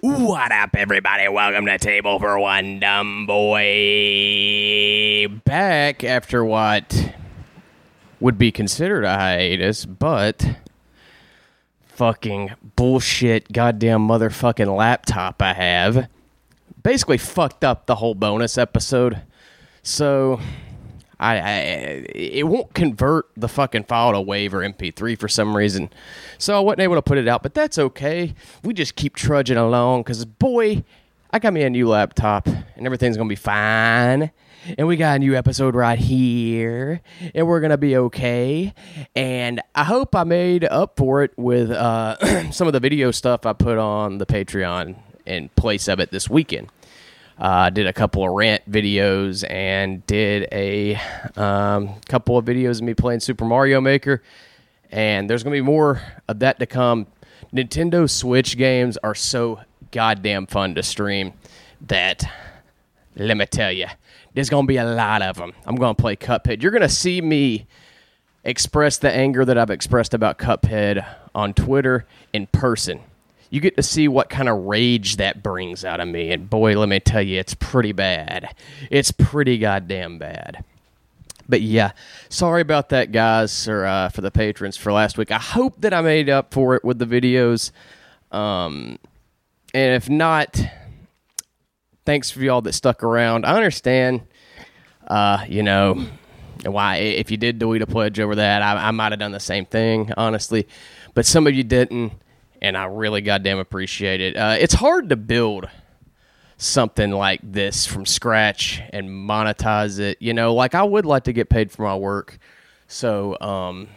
What up, everybody? Welcome to Table for One, dumb boy. Back after what would be considered a hiatus, but fucking bullshit, goddamn motherfucking laptop I have basically fucked up the whole bonus episode. So I, I it won't convert the fucking file to WAV or MP3 for some reason, so I wasn't able to put it out. But that's okay. We just keep trudging along because boy, I got me a new laptop and everything's gonna be fine. And we got a new episode right here, and we're gonna be okay. And I hope I made up for it with uh, some of the video stuff I put on the Patreon in place of it this weekend. Uh, did a couple of rant videos and did a um, couple of videos of me playing Super Mario Maker. And there's going to be more of that to come. Nintendo Switch games are so goddamn fun to stream that, let me tell you, there's going to be a lot of them. I'm going to play Cuphead. You're going to see me express the anger that I've expressed about Cuphead on Twitter in person you get to see what kind of rage that brings out of me. And boy, let me tell you, it's pretty bad. It's pretty goddamn bad. But yeah, sorry about that, guys, or uh, for the patrons for last week. I hope that I made up for it with the videos. Um, and if not, thanks for y'all that stuck around. I understand, uh, you know, why if you did delete a pledge over that, I, I might have done the same thing, honestly. But some of you didn't and I really goddamn appreciate it. Uh, it's hard to build something like this from scratch and monetize it. You know, like I would like to get paid for my work. So, um,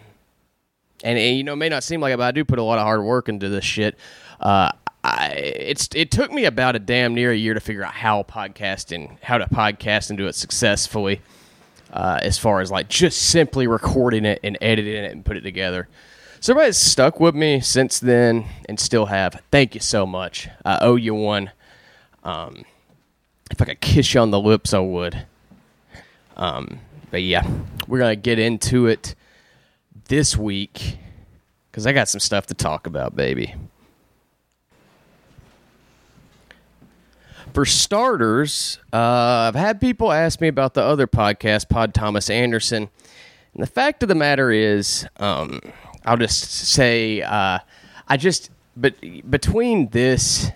and, and you know, it may not seem like it, but I do put a lot of hard work into this shit. Uh, I, it's it took me about a damn near a year to figure out how podcasting, how to podcast and do it successfully. Uh, as far as like just simply recording it and editing it and put it together. So everybody's stuck with me since then and still have. Thank you so much. I owe you one. Um, if I could kiss you on the lips, I would. Um, but yeah, we're gonna get into it this week because I got some stuff to talk about, baby. For starters, uh, I've had people ask me about the other podcast, Pod Thomas Anderson. And the fact of the matter is, um, I'll just say uh, I just but between this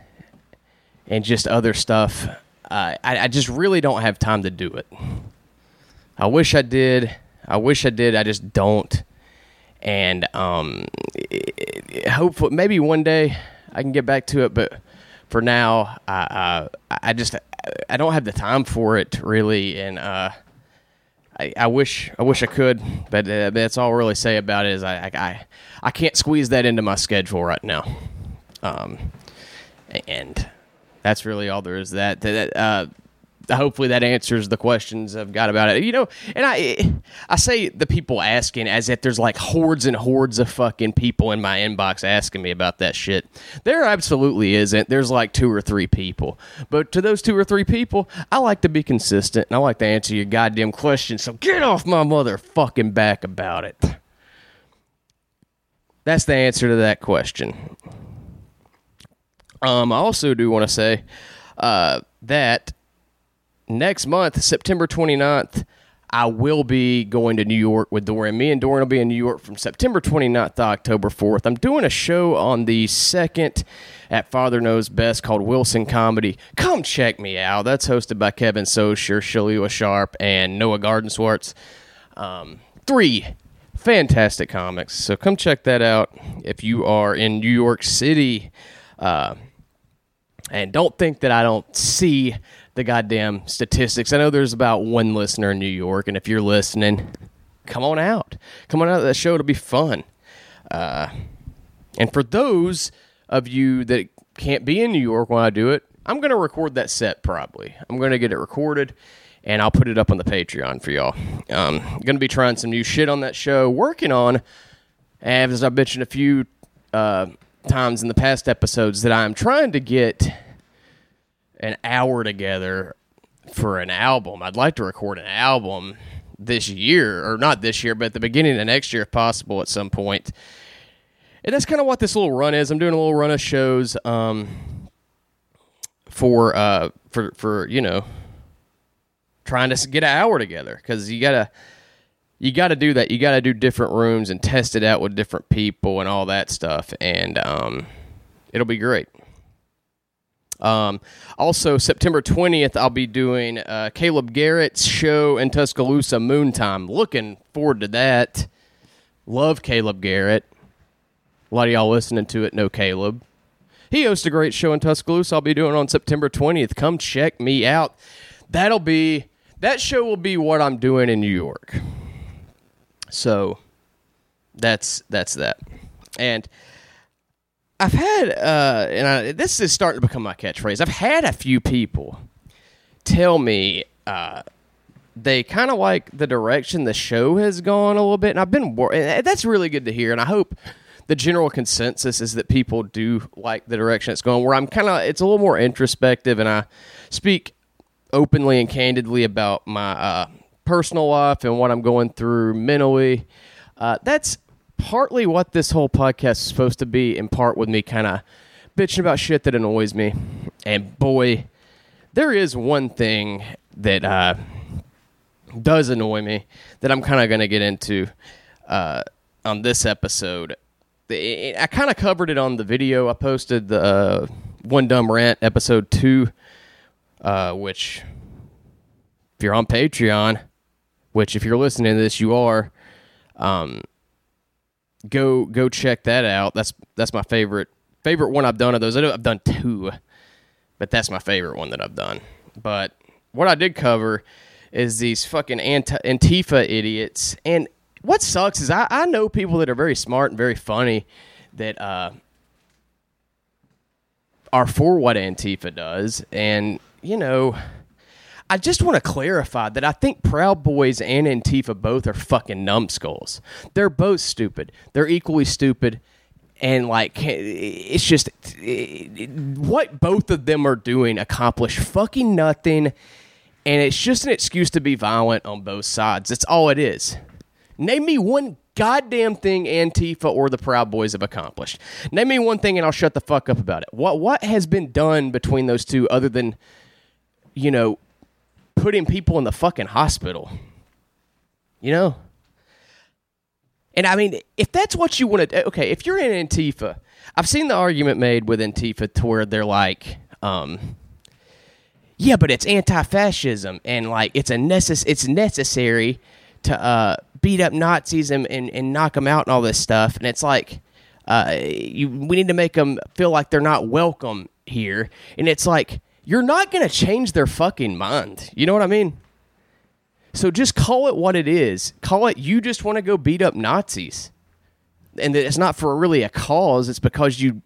and just other stuff, uh, I, I just really don't have time to do it. I wish I did. I wish I did. I just don't. And um, hopefully, maybe one day I can get back to it. But for now, I, uh, I just I don't have the time for it really, and uh, I, I wish I wish I could, but uh, that's all I really say about it is I, I I can't squeeze that into my schedule right now, um, and that's really all there is. That that uh, hopefully that answers the questions I've got about it. You know, and I I say the people asking as if there's like hordes and hordes of fucking people in my inbox asking me about that shit. There absolutely isn't. There's like two or three people. But to those two or three people, I like to be consistent and I like to answer your goddamn questions. So get off my motherfucking back about it. That's the answer to that question. Um, I also do want to say uh, that next month, September 29th, I will be going to New York with Dorian. Me and Dorian will be in New York from September 29th to October 4th. I'm doing a show on the 2nd at Father Knows Best called Wilson Comedy. Come check me out. That's hosted by Kevin Socher, Shalua Sharp, and Noah Gardenswartz. Um, three fantastic comics. So come check that out if you are in New York City. Uh, and don't think that I don't see the goddamn statistics. I know there's about one listener in New York, and if you're listening, come on out. Come on out to that show. It'll be fun. Uh, and for those of you that can't be in New York when I do it, I'm going to record that set probably. I'm going to get it recorded and I'll put it up on the Patreon for y'all. Um, going to be trying some new shit on that show, working on, as I've mentioned a few uh, times in the past episodes, that I'm trying to get an hour together for an album. I'd like to record an album this year, or not this year, but at the beginning of next year, if possible, at some point. And that's kind of what this little run is. I'm doing a little run of shows. Um, for uh for for you know trying to get an hour together because you gotta you gotta do that. You gotta do different rooms and test it out with different people and all that stuff, and um, it'll be great. Um, also, September 20th, I'll be doing uh, Caleb Garrett's show in Tuscaloosa, Moontime. Looking forward to that. Love Caleb Garrett. A lot of y'all listening to it know Caleb. He hosts a great show in Tuscaloosa. I'll be doing on September 20th. Come check me out. That'll be that show will be what I'm doing in New York. So that's that's that. And I've had, uh, and I, this is starting to become my catchphrase. I've had a few people tell me uh, they kind of like the direction the show has gone a little bit, and I've been. And that's really good to hear, and I hope the general consensus is that people do like the direction it's going. Where I'm kind of, it's a little more introspective, and I speak openly and candidly about my uh, personal life and what I'm going through mentally. Uh, that's partly what this whole podcast is supposed to be, in part with me kind of bitching about shit that annoys me. And boy, there is one thing that uh, does annoy me that I'm kind of going to get into uh, on this episode. I kind of covered it on the video I posted, the uh, One Dumb Rant episode two, uh, which, if you're on Patreon, which if you're listening to this, you are. Um, go go check that out. That's that's my favorite favorite one I've done of those. I have done two, but that's my favorite one that I've done. But what I did cover is these fucking Antifa idiots. And what sucks is I, I know people that are very smart and very funny that uh, are for what Antifa does. And, you know, I just want to clarify that I think Proud Boys and Antifa both are fucking numbskulls. They're both stupid. They're equally stupid. And like, eh, it's just eh, what both of them are doing accomplish fucking nothing. And it's just an excuse to be violent on both sides. That's all it is. Name me one goddamn thing Antifa or the Proud Boys have accomplished. Name me one thing and I'll shut the fuck up about it. What what has been done between those two other than you know putting people in the fucking hospital. You know? And I mean, if that's what you want to, okay, if you're in Antifa, I've seen the argument made with Antifa to where they're like, um, yeah, but it's anti-fascism and like it's a necess- it's necessary to uh, beat up Nazis and, and, and knock them out and all this stuff. And it's like, uh, you, we need to make them feel like they're not welcome here. And it's like, you're not going to change their fucking mind. You know what I mean? So just call it what it is. Call it you just want to go beat up Nazis. And it's not for really a cause, it's because you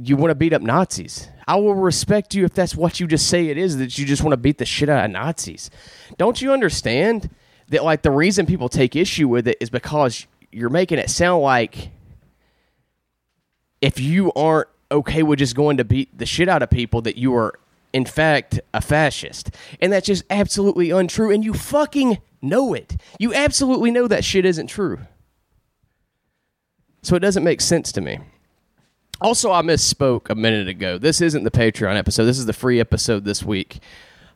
you want to beat up Nazis. I will respect you if that's what you just say it is that you just want to beat the shit out of Nazis. Don't you understand that like the reason people take issue with it is because you're making it sound like if you aren't okay with just going to beat the shit out of people that you are in fact a fascist. And that's just absolutely untrue and you fucking know it. You absolutely know that shit isn't true. So it doesn't make sense to me. Also, I misspoke a minute ago. This isn't the Patreon episode. This is the free episode this week.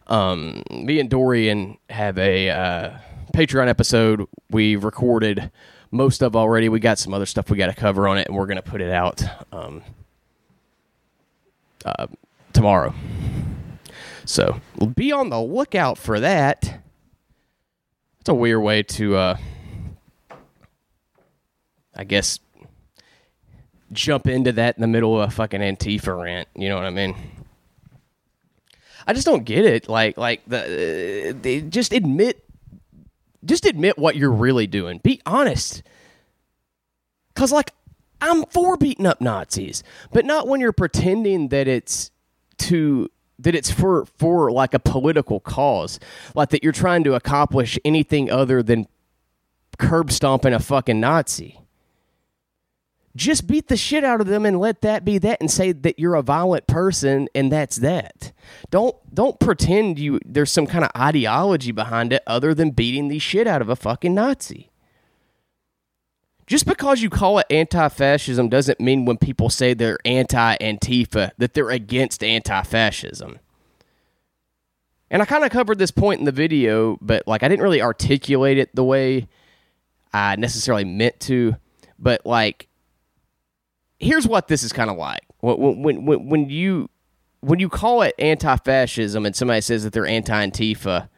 Um, me and Dorian have a uh, Patreon episode we recorded most of already. We got some other stuff we got to cover on it, and we're going to put it out um, uh, tomorrow. So be on the lookout for that. It's a weird way to, uh, I guess, jump into that in the middle of a fucking Antifa rant. You know what I mean? I just don't get it. Like, like the, uh, just admit, just admit what you're really doing. Be honest. Cause like I'm for beating up Nazis, but not when you're pretending that it's to that it's for for like a political cause, like that you're trying to accomplish anything other than curb stomping a fucking Nazi. Just beat the shit out of them and let that be that and say that you're a violent person and that's that. Don't don't pretend you there's some kind of ideology behind it other than beating the shit out of a fucking Nazi just because you call it anti-fascism doesn't mean when people say they're anti-Antifa that they're against anti-fascism. And I kind of covered this point in the video, but like I didn't really articulate it the way I necessarily meant to. But like, here's what this is kind of like when, when when when you when you call it anti-fascism and somebody says that they're anti-Antifa,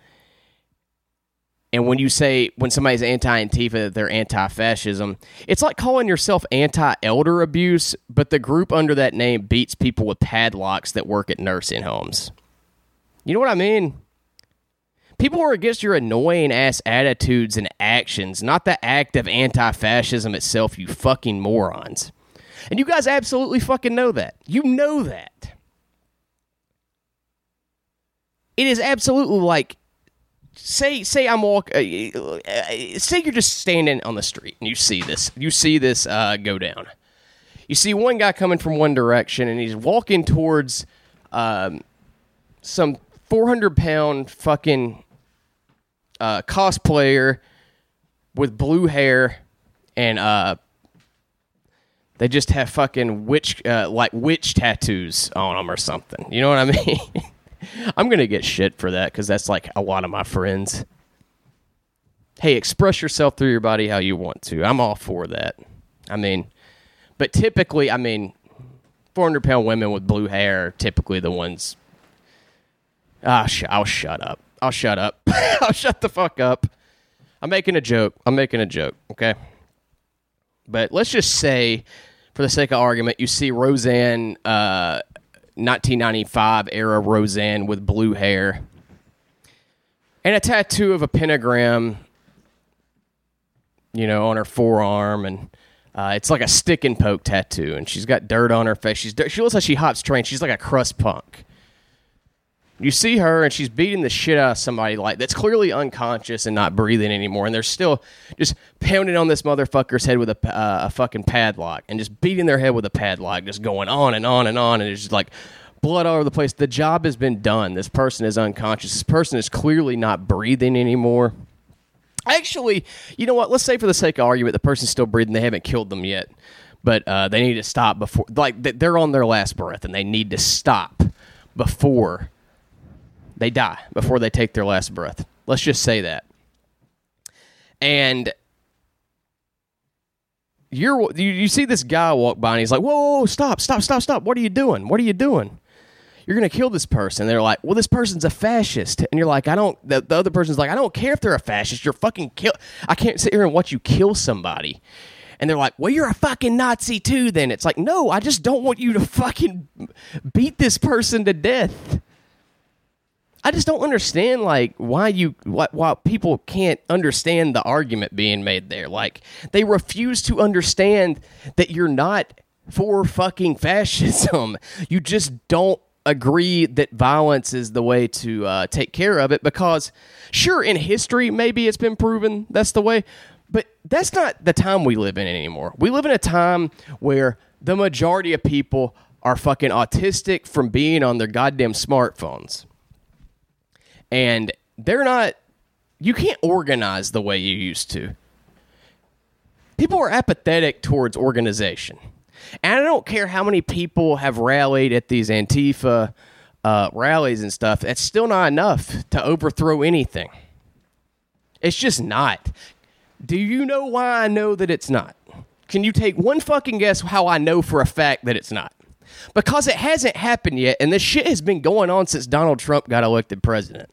and when you say when somebody's anti-Antifa that they're anti-fascism, it's like calling yourself anti-elder abuse, but the group under that name beats people with padlocks that work at nursing homes. You know what I mean? People are against your annoying ass attitudes and actions, not the act of anti fascism itself, you fucking morons. And you guys absolutely fucking know that. You know that. It is absolutely like say say I'm walk uh, uh, say you're just standing on the street and you see this you see this uh, go down. You see one guy coming from one direction and he's walking towards um, some 400 pound fucking uh, cosplayer with blue hair and uh, they just have fucking witch uh, like witch tattoos on them or something. You know what I mean? I'm gonna get shit for that because that's like a lot of my friends. Hey, express yourself through your body how you want to. I'm all for that. I mean, but typically, I mean, 400 pound women with blue hair are typically the ones Ah, sh- I'll shut up. I'll shut up. I'll shut the fuck up. I'm making a joke. I'm making a joke, okay? But let's just say, for the sake of argument, you see Roseanne, uh, 1995 era Roseanne with blue hair and a tattoo of a pentagram, you know, on her forearm, and uh, it's like a stick and poke tattoo, and she's got dirt on her face. She's she looks like she hops train. She's like a crust punk. You see her and she's beating the shit out of somebody like that's clearly unconscious and not breathing anymore, and they're still just pounding on this motherfucker's head with a, uh, a fucking padlock and just beating their head with a padlock, just going on and on and on, and it's just like blood all over the place. The job has been done. This person is unconscious. This person is clearly not breathing anymore. Actually, you know what? Let's say for the sake of argument, the person's still breathing. They haven't killed them yet, but uh, they need to stop before. Like they're on their last breath, and they need to stop before they die before they take their last breath. Let's just say that. And you're you, you see this guy walk by and he's like, whoa, whoa, stop, stop, stop, stop. What are you doing? What are you doing? You're gonna kill this person. They're like, well, this person's a fascist, and you're like, I don't. The, the other person's like, I don't care if they're a fascist. You're fucking kill. I can't sit here and watch you kill somebody. And they're like, well, you're a fucking Nazi too. Then it's like, no, I just don't want you to fucking beat this person to death. I just don't understand like why you why, why people can't understand the argument being made there. Like they refuse to understand that you're not for fucking fascism. You just don't agree that violence is the way to uh, take care of it because sure in history maybe it's been proven that's the way but that's not the time we live in anymore we live in a time where the majority of people are fucking autistic from being on their goddamn smartphones and they're not you can't organize the way you used to. People are apathetic towards organization. And i don't care how many people have rallied at these antifa uh, rallies and stuff that's still not enough to overthrow anything. It's just not. Do you know why i know that it's not? Can you take one fucking guess how i know for a fact that it's not? Because it hasn't happened yet and this shit has been going on since donald trump got elected president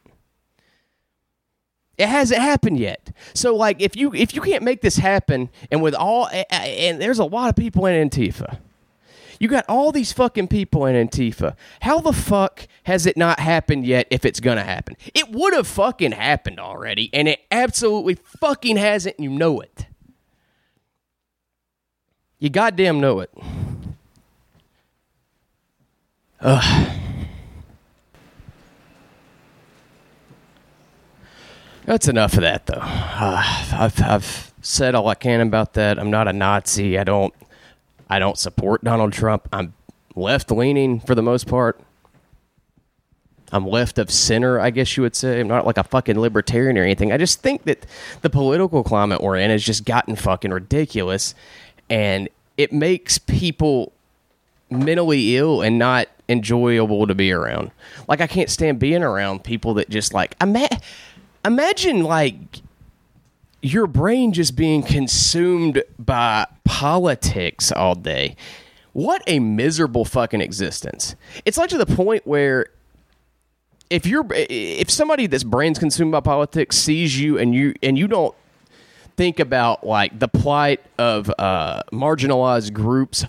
it hasn't happened yet. So like if you if you can't make this happen and with all and there's a lot of people in Antifa. You got all these fucking people in Antifa. How the fuck has it not happened yet if it's gonna happen? It would have fucking happened already, and it absolutely fucking hasn't, you know it. You goddamn know it. Ugh. That's enough of that, though. Uh, I've, I've said all I can about that. I'm not a Nazi. I don't. I don't support Donald Trump. I'm left leaning for the most part. I'm left of center, I guess you would say. I'm not like a fucking libertarian or anything. I just think that the political climate we're in has just gotten fucking ridiculous and it makes people mentally ill and not enjoyable to be around. Like I can't stand being around people that just like ima- imagine like your brain just being consumed by politics all day. What a miserable fucking existence. It's like to the point where if you're if somebody that's brains consumed by politics sees you and you and you don't think about like the plight of uh, marginalized groups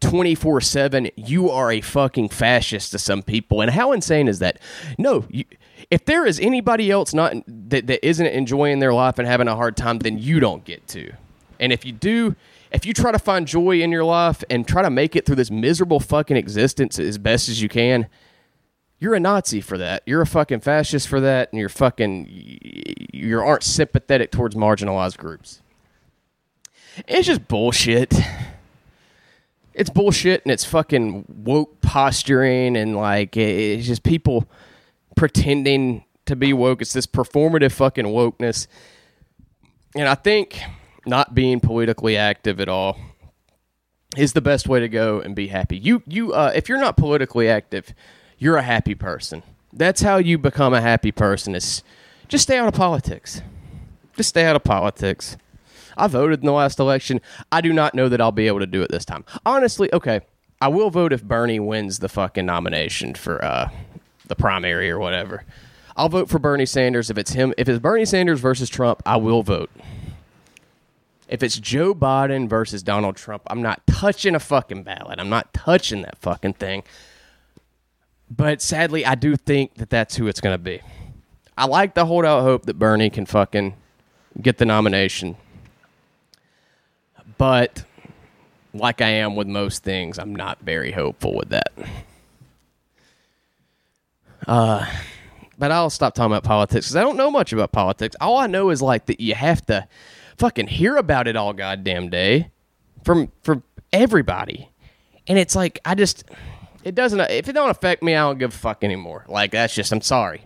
24 7 you are a fucking fascist to some people and how insane is that no you, if there is anybody else not that, that isn't enjoying their life and having a hard time then you don't get to and if you do if you try to find joy in your life and try to make it through this miserable fucking existence as best as you can you're a Nazi for that. You're a fucking fascist for that, and you're fucking you aren't sympathetic towards marginalized groups. It's just bullshit. It's bullshit, and it's fucking woke posturing, and like it's just people pretending to be woke. It's this performative fucking wokeness, and I think not being politically active at all is the best way to go and be happy. You you uh, if you're not politically active you're a happy person. That's how you become a happy person is just stay out of politics. Just stay out of politics. I voted in the last election. I do not know that I'll be able to do it this time. Honestly, okay, I will vote if Bernie wins the fucking nomination for uh, the primary or whatever. I'll vote for Bernie Sanders if it's him. If it's Bernie Sanders versus Trump, I will vote. If it's Joe Biden versus Donald Trump, I'm not touching a fucking ballot. I'm not touching that fucking thing. But sadly, I do think that that's who it's going to be. I like the holdout hope that Bernie can fucking get the nomination. But like I am with most things, I'm not very hopeful with that. Uh, but I'll stop talking about politics because I don't know much about politics. All I know is like that you have to fucking hear about it all goddamn day from from everybody, and it's like I just it doesn't. If it don't affect me, I don't give a fuck anymore. Like that's just. I'm sorry.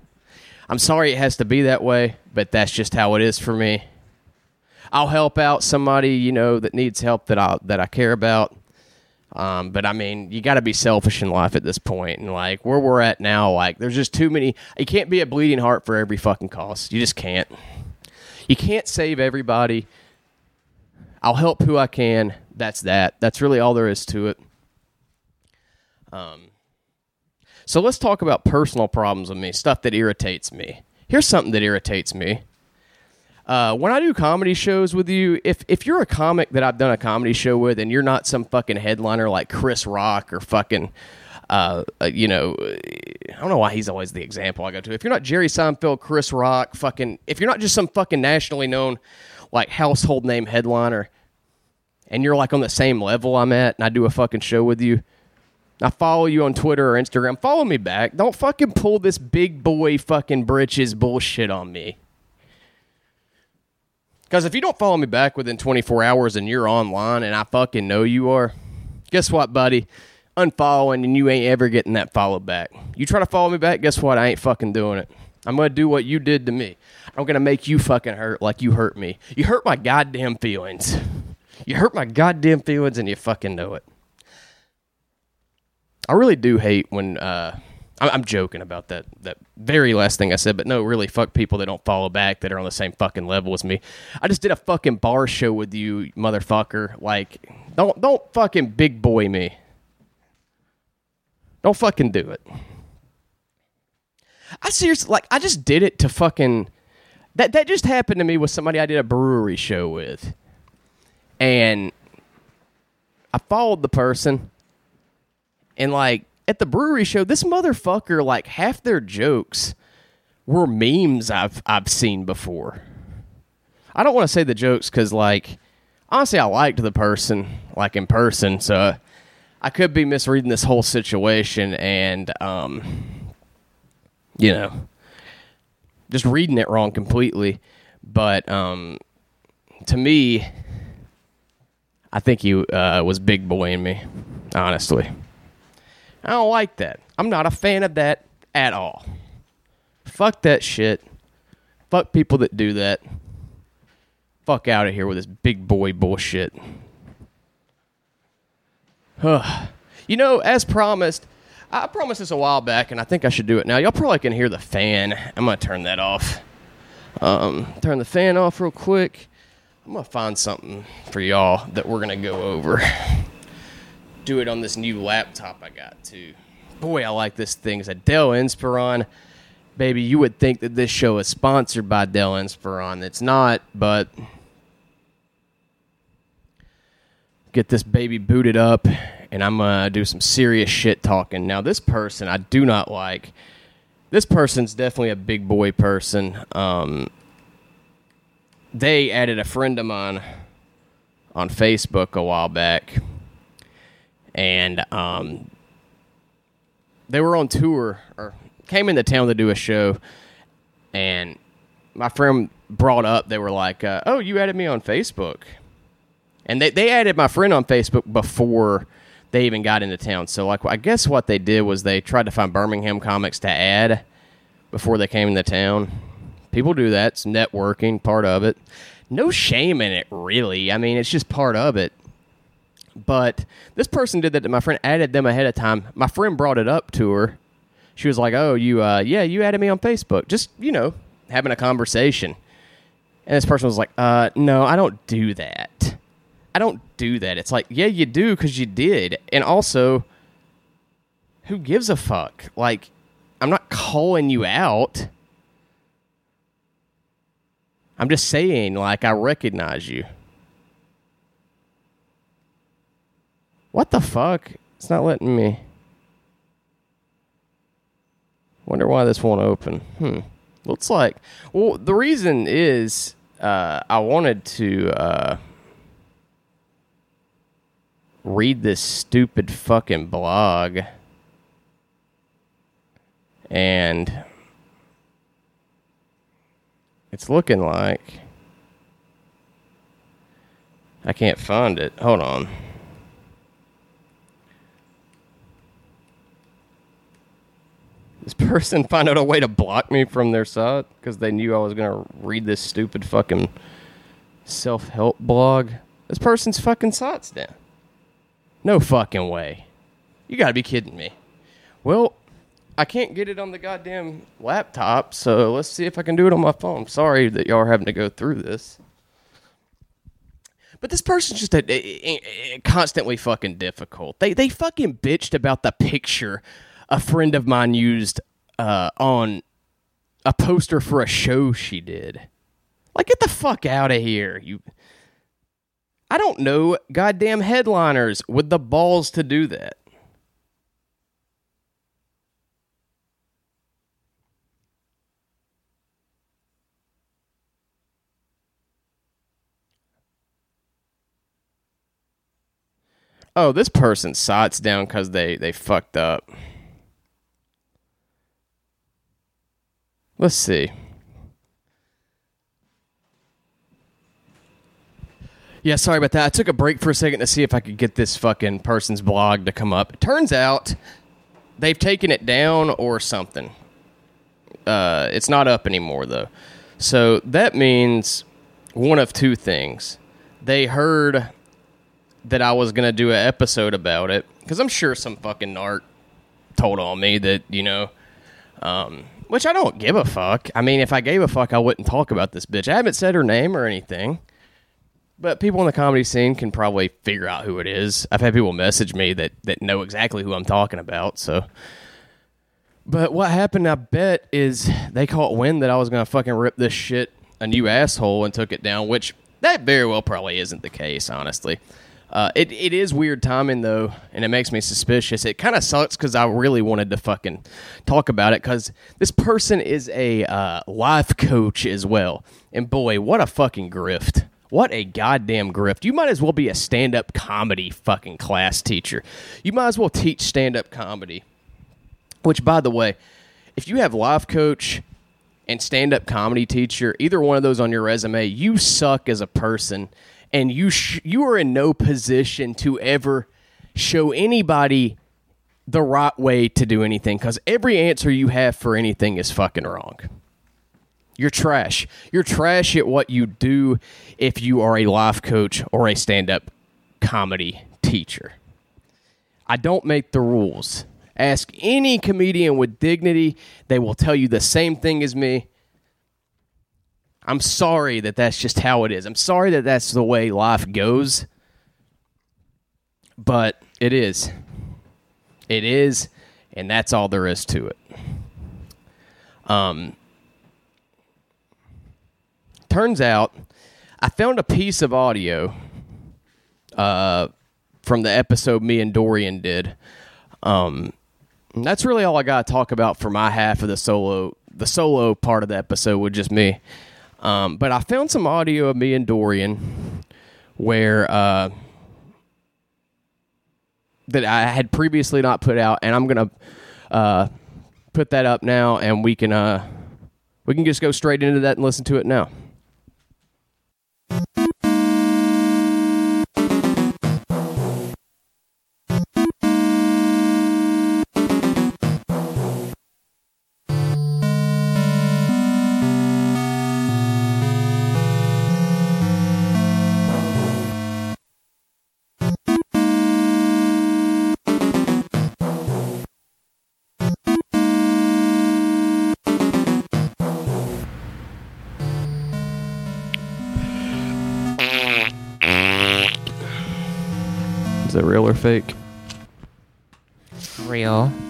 I'm sorry it has to be that way, but that's just how it is for me. I'll help out somebody you know that needs help that I that I care about. Um, but I mean, you got to be selfish in life at this point, and like where we're at now, like there's just too many. You can't be a bleeding heart for every fucking cause. You just can't. You can't save everybody. I'll help who I can. That's that. That's really all there is to it. Um, so let's talk about personal problems with me, stuff that irritates me. Here's something that irritates me. Uh, when I do comedy shows with you, if if you're a comic that I've done a comedy show with, and you're not some fucking headliner like Chris Rock or fucking, uh, uh, you know, I don't know why he's always the example I go to. If you're not Jerry Seinfeld, Chris Rock, fucking, if you're not just some fucking nationally known like household name headliner, and you're like on the same level I'm at, and I do a fucking show with you, I follow you on Twitter or Instagram. Follow me back. Don't fucking pull this big boy fucking britches bullshit on me. Because if you don't follow me back within 24 hours and you're online and I fucking know you are, guess what, buddy? Unfollowing and you ain't ever getting that follow back. You try to follow me back, guess what? I ain't fucking doing it. I'm going to do what you did to me. I'm going to make you fucking hurt like you hurt me. You hurt my goddamn feelings. You hurt my goddamn feelings and you fucking know it. I really do hate when uh, I'm joking about that that very last thing I said, but no, really, fuck people that don't follow back that are on the same fucking level as me. I just did a fucking bar show with you, motherfucker. Like, don't don't fucking big boy me. Don't fucking do it. I seriously like I just did it to fucking that that just happened to me with somebody I did a brewery show with. And I followed the person and like at the brewery show, this motherfucker, like half their jokes were memes I've I've seen before. I don't want to say the jokes because like honestly, I liked the person like in person, so I could be misreading this whole situation and um, you know, just reading it wrong completely. But um, to me, I think he uh, was big boying me, honestly. I don't like that. I'm not a fan of that at all. Fuck that shit. Fuck people that do that. Fuck out of here with this big boy bullshit. Huh. You know, as promised, I promised this a while back, and I think I should do it now. Y'all probably can hear the fan. I'm gonna turn that off. Um, turn the fan off real quick. I'm gonna find something for y'all that we're gonna go over. Do it on this new laptop I got too. Boy, I like this thing. It's a Dell Inspiron. Baby, you would think that this show is sponsored by Dell Inspiron. It's not, but get this baby booted up and I'm gonna do some serious shit talking. Now, this person I do not like. This person's definitely a big boy person. Um, they added a friend of mine on Facebook a while back, and um, they were on tour or came into town to do a show, and my friend brought up they were like, uh, "Oh, you added me on Facebook," and they they added my friend on Facebook before they even got into town. So like I guess what they did was they tried to find Birmingham comics to add before they came into town. People do that. It's networking, part of it. No shame in it, really. I mean, it's just part of it. But this person did that to my friend, added them ahead of time. My friend brought it up to her. She was like, "Oh, you, uh, yeah, you added me on Facebook." Just you know, having a conversation. And this person was like, "Uh, no, I don't do that." I don't do that. It's like, yeah, you do because you did. And also, who gives a fuck? Like, I'm not calling you out. I'm just saying, like, I recognize you. What the fuck? It's not letting me. Wonder why this won't open. Hmm. Looks like. Well, the reason is uh, I wanted to. Uh, read this stupid fucking blog and it's looking like I can't find it. Hold on. This person find out a way to block me from their site because they knew I was to read this stupid fucking self help blog. This person's fucking site's down. No fucking way. You gotta be kidding me. Well, I can't get it on the goddamn laptop, so let's see if I can do it on my phone. Sorry that y'all are having to go through this. But this person's just a, a, a, constantly fucking difficult. They they fucking bitched about the picture a friend of mine used uh, on a poster for a show she did. Like, get the fuck out of here, you I don't know goddamn headliners with the balls to do that. Oh, this person site's down because they, they fucked up. Let's see. Yeah, sorry about that. I took a break for a second to see if I could get this fucking person's blog to come up. Turns out they've taken it down or something. Uh, it's not up anymore though. So that means one of two things. They heard that I was going to do an episode about it because I'm sure some fucking narc told on me that, you know, um, which I don't give a fuck. I mean, if I gave a fuck, I wouldn't talk about this bitch. I haven't said her name or anything. But people in the comedy scene can probably figure out who it is. I've had people message me that, that know exactly who I'm talking about. So, but what happened, I bet, is they caught wind that I was going to fucking rip this shit a new asshole and took it down, which that very well probably isn't the case, honestly. Uh, it it is weird timing though, and it makes me suspicious. It kind of sucks because I really wanted to fucking talk about it because this person is a uh, life coach as well, and boy, what a fucking grift! What a goddamn grift. You might as well be a stand up comedy fucking class teacher. You might as well teach stand up comedy. Which, by the way, if you have life coach and stand up comedy teacher, either one of those on your resume, you suck as a person and you sh- you are in no position to ever show anybody the right way to do anything because every answer you have for anything is fucking wrong. You're trash. You're trash at what you do if you are a life coach or a stand up comedy teacher. I don't make the rules. Ask any comedian with dignity, they will tell you the same thing as me. I'm sorry that that's just how it is. I'm sorry that that's the way life goes. But it is. It is, and that's all there is to it. Um turns out I found a piece of audio uh from the episode me and Dorian did. Um that's really all I got to talk about for my half of the solo the solo part of the episode with just me. Um, but I found some audio of me and Dorian where uh, that I had previously not put out, and I'm gonna uh, put that up now, and we can uh, we can just go straight into that and listen to it now.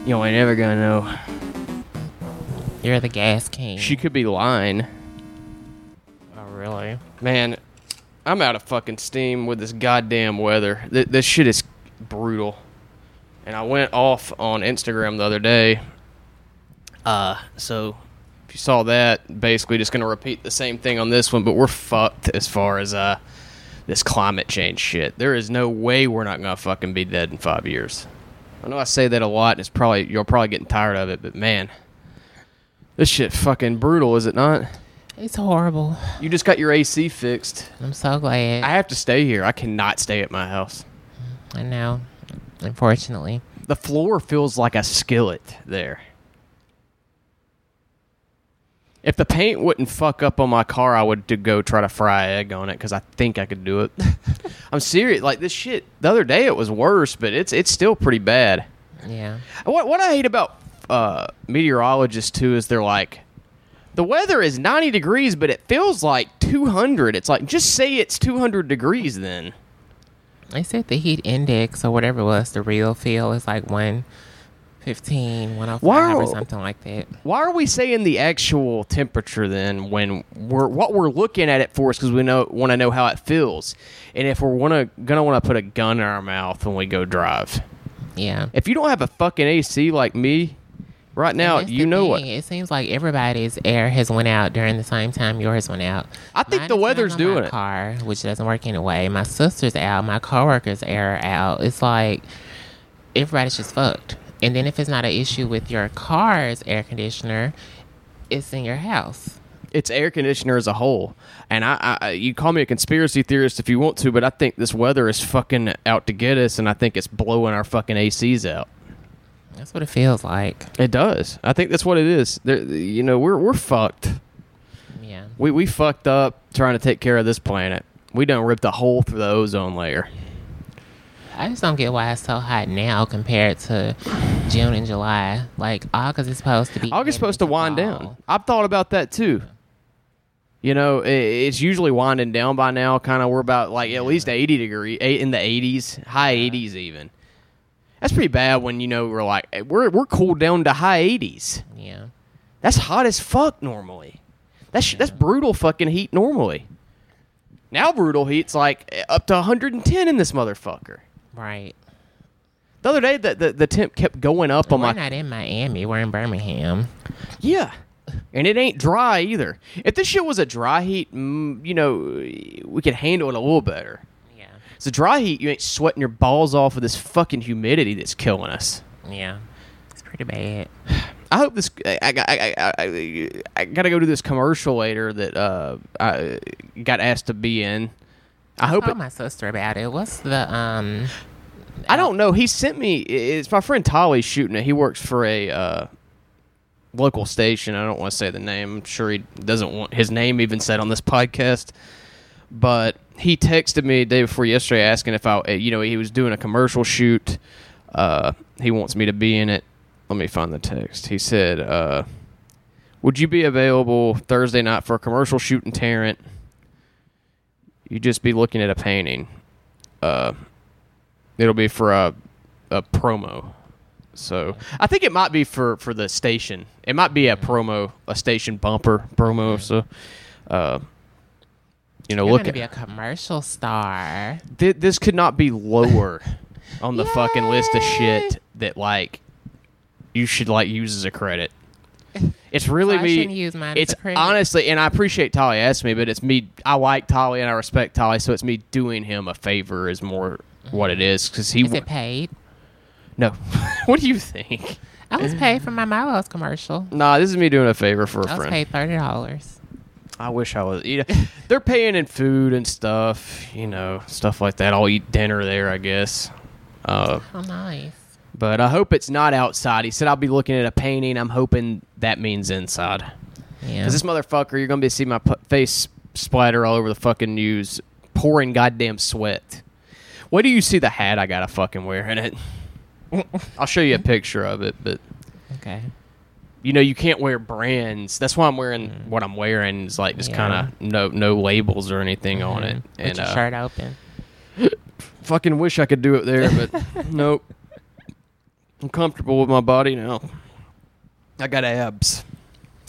You ain't never gonna know. You're the gas king. She could be lying. oh, really? Man, I'm out of fucking steam with this goddamn weather. Th- this shit is brutal. And I went off on Instagram the other day. Uh, so if you saw that, basically just gonna repeat the same thing on this one, but we're fucked as far as uh this climate change shit. There is no way we're not gonna fucking be dead in five years. I know I say that a lot, and it's probably you're probably getting tired of it, but man, this shit fucking brutal, is it not? It's horrible. You just got your AC fixed. I'm so glad. I have to stay here. I cannot stay at my house. I know. Unfortunately. The floor feels like a skillet there. If the paint wouldn't fuck up on my car, I would to go try to fry egg on it because I think I could do it. I'm serious. Like this shit. The other day it was worse, but it's it's still pretty bad. Yeah. What what I hate about uh, meteorologists too is they're like, the weather is 90 degrees, but it feels like 200. It's like just say it's 200 degrees then. They said the heat index or whatever it was, the real feel is like 115, 105 Wow. or something like that. Why are we saying the actual temperature then when we're what we're looking at it for is because we know want to know how it feels, and if we're wanna gonna want to put a gun in our mouth when we go drive. Yeah. If you don't have a fucking AC like me right now, you know what? It seems like everybody's air has went out during the same time yours went out. I think Mine the weather's doing my it. Car, which doesn't work anyway. My sister's out. My coworkers' air out. It's like everybody's just fucked. And then if it's not an issue with your car's air conditioner, it's in your house. It's air conditioner as a whole, and I, I you call me a conspiracy theorist if you want to, but I think this weather is fucking out to get us, and I think it's blowing our fucking ACs out. That's what it feels like. It does. I think that's what it is. There, you know, we're we're fucked. Yeah. We we fucked up trying to take care of this planet. We done ripped a hole through the ozone layer. I just don't get why it's so hot now compared to June and July. Like August is supposed to be. August supposed to into wind fall. down. I've thought about that too. You know, it's usually winding down by now. Kind of, we're about like at least eighty degree, eight in the eighties, high eighties even. That's pretty bad when you know we're like we're we're cooled down to high eighties. Yeah. That's hot as fuck normally. That's that's brutal fucking heat normally. Now brutal heat's like eh, up to 110 in this motherfucker. Right. The other day, the, the, the temp kept going up on We're my not in Miami. We're in Birmingham. yeah, and it ain't dry either. If this shit was a dry heat, mm, you know, we could handle it a little better. Yeah. It's a dry heat. You ain't sweating your balls off with this fucking humidity that's killing us. Yeah. It's pretty bad. I hope this. I, I, I, I, I, I got to go to this commercial later that uh, I got asked to be in. I hope I it, my sister about it. What's the um I don't know. He sent me. It's my friend Tolly shooting it. He works for a uh, local station. I don't want to say the name. I'm sure he doesn't want his name even said on this podcast. But he texted me the day before yesterday asking if I, you know, he was doing a commercial shoot. Uh, he wants me to be in it. Let me find the text. He said, uh, "Would you be available Thursday night for a commercial shoot in Tarrant? You just be looking at a painting. Uh, it'll be for a a promo. So I think it might be for for the station. It might be a promo, a station bumper promo. So, uh, you know, You're look at be a commercial star. Thi- this could not be lower on the fucking list of shit that like you should like use as a credit. It's really So me. use mine it's honestly, and I appreciate Tolly asked me, but it's me. I like Tolly and I respect Tolly, so it's me doing him a favor is more what it is because he. Is it paid? no, what do you think? I was paid for my Milo's commercial. Nah, this is me doing a favor for a I was friend. paid thirty dollars. I wish I was. You know, they're paying in food and stuff, you know, stuff like that. I'll eat dinner there, I guess. Uh, Oh, nice. But I hope it's not outside. He said I'll be looking at a painting. I'm hoping that means inside. Yeah. Because this motherfucker, you're gonna be see my pu- face splatter all over the fucking news, pouring goddamn sweat. Wait do you see the hat I gotta fucking wear in it? I'll show you a picture of it, but okay. you know you can't wear brands. That's why I'm wearing what I'm wearing. Is like just Yeah. kind of no no labels or anything on it. Mhm. With And your uh, shirt open. fucking wish I could do it there, but nope. I'm comfortable with my body now. I got abs,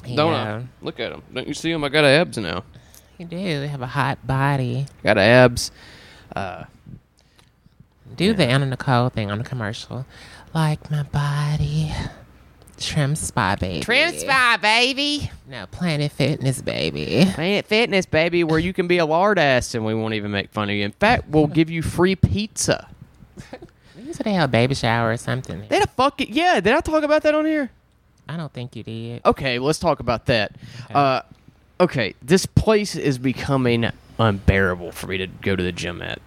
don't yeah. I? Look at them. Don't you see them? I got abs now. You do They have a hot body. Got abs. Uh, Do the Anna Nicole thing on the commercial. Like my body. Trim Spa Baby. Trim spy, baby. No, Planet Fitness Baby. Planet Fitness, baby, where you can be a lard ass and we won't even make fun of you. In fact, we'll give you free pizza. These they had a baby shower or something. They had a fucking yeah. Did I talk about that on here? I don't think you did. Okay, let's talk about that. Uh, okay, this place is becoming unbearable for me to go to the gym at.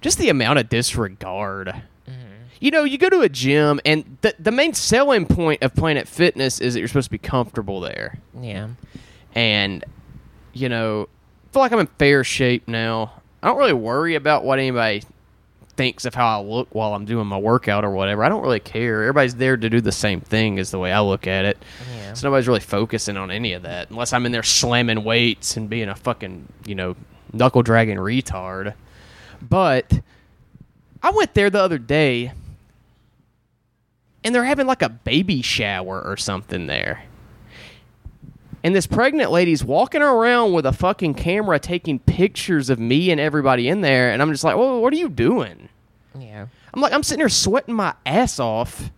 Just the amount of disregard. You know, you go to a gym, and the the main selling point of Planet Fitness is that you're supposed to be comfortable there. Yeah. And you know, I feel like I'm in fair shape now. I don't really worry about what anybody thinks of how I look while I'm doing my workout or whatever. I don't really care. Everybody's there to do the same thing, is the way I look at it. Yeah. So nobody's really focusing on any of that unless I'm in there slamming weights and being a fucking, you know, knuckle dragging retard. But I went there the other day and they're having like a baby shower or something there. And this pregnant lady's walking around with a fucking camera taking pictures of me and everybody in there. And I'm just like, well, what are you doing? Yeah. I'm like, I'm sitting here sweating my ass off,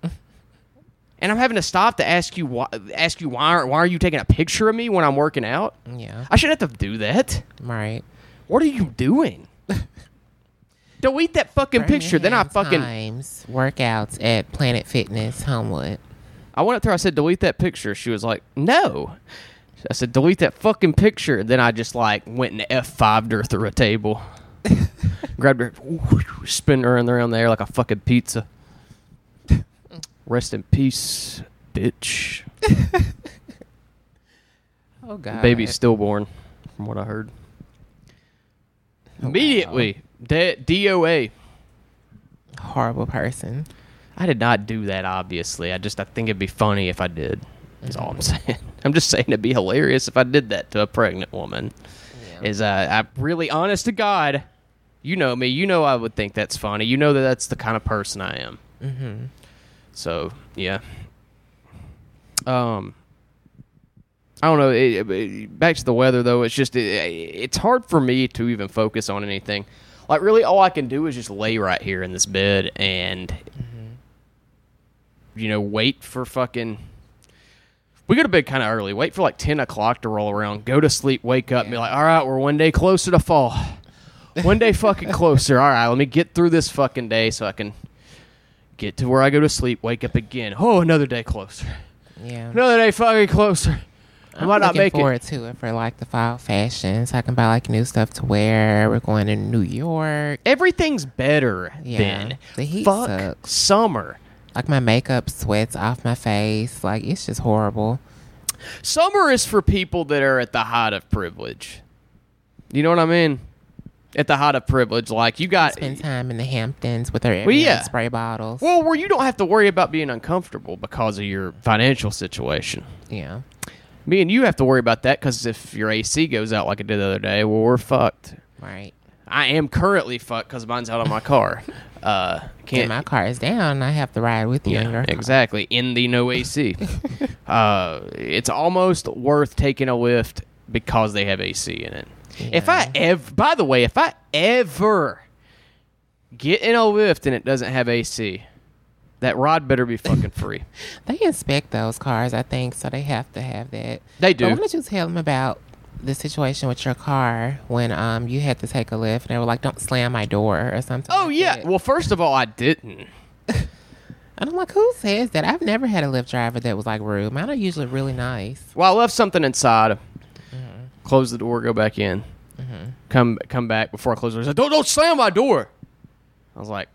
and I'm having to stop to ask you why. Ask you why? Are, why are you taking a picture of me when I'm working out? Yeah. I shouldn't have to do that. Right. What are you doing? Delete that fucking picture. Then I fucking. Times workouts at Planet Fitness Homewood. I went up to her. I said, delete that picture. She was like, no. I said, delete that fucking picture. Then I just like went and F 5'd her through a table. Grabbed her, spin her in around there like a fucking pizza. Rest in peace, bitch. Oh God. Baby's stillborn, from what I heard. Immediately, D- DOA. horrible person. I did not do that, obviously. I just I think it'd be funny if I did. That's all I'm saying. I'm just saying it'd be hilarious if I did that to a pregnant woman. Is uh, I really honest to God, you know me. You know I would think that's funny. You know that that's the kind of person I am. Mm-hmm. So yeah. Um. I don't know. It, it- back to the weather though. It's just it, it's hard for me to even focus on anything. Like really, all I can do is just lay right here in this bed and you know wait for fucking. We go to bed kind of early. Wait for like ten o'clock to roll around. Go to sleep. Wake up. And be like, all right, we're one day closer to fall. One day fucking closer. All right, let me get through this fucking day so I can get to where I go to sleep. Wake up again. Oh, another day closer. Yeah. Another day fucking closer. I'm might not looking make it. forward to it for like the fall fashion, so I can buy like new stuff to wear. We're going to New York. Everything's better Yeah, than the heat fuck sucks. summer. Like my makeup sweats off my face. Like it's just horrible. Summer is for people that are at the height of privilege. You know what I mean? At the height of privilege, like you got Spend time in the Hamptons with our Well, yeah. spray bottles. well, where you don't have to worry about being uncomfortable because of your financial situation. yeah. Me and you have to worry about that because if your AC goes out like it did the other day, well, we're fucked. Right. I am currently fucked because mine's out on my car. Uh, can't my car is down, I have to ride with you Yeah, exactly. In the no AC. uh, it's almost worth taking a Lyft because they have AC in it. If I ever, by the way, if I ever get in a Lyft and it doesn't have AC, that rod better be fucking free. They inspect those cars, I think, so they have to have that. They But do. why don't you tell them about the situation with your car when um you had to take a Lyft and they were like, "Don't slam my door" or something. Oh like yeah. that. Well, first of all, I didn't. and I'm like, who says that? I've never had a Lyft driver that was like rude. Mine are usually really nice. Well, I left something inside. Close the door, go back in. Come come back before I close the door. He said, "Don't don't slam my door." I was like,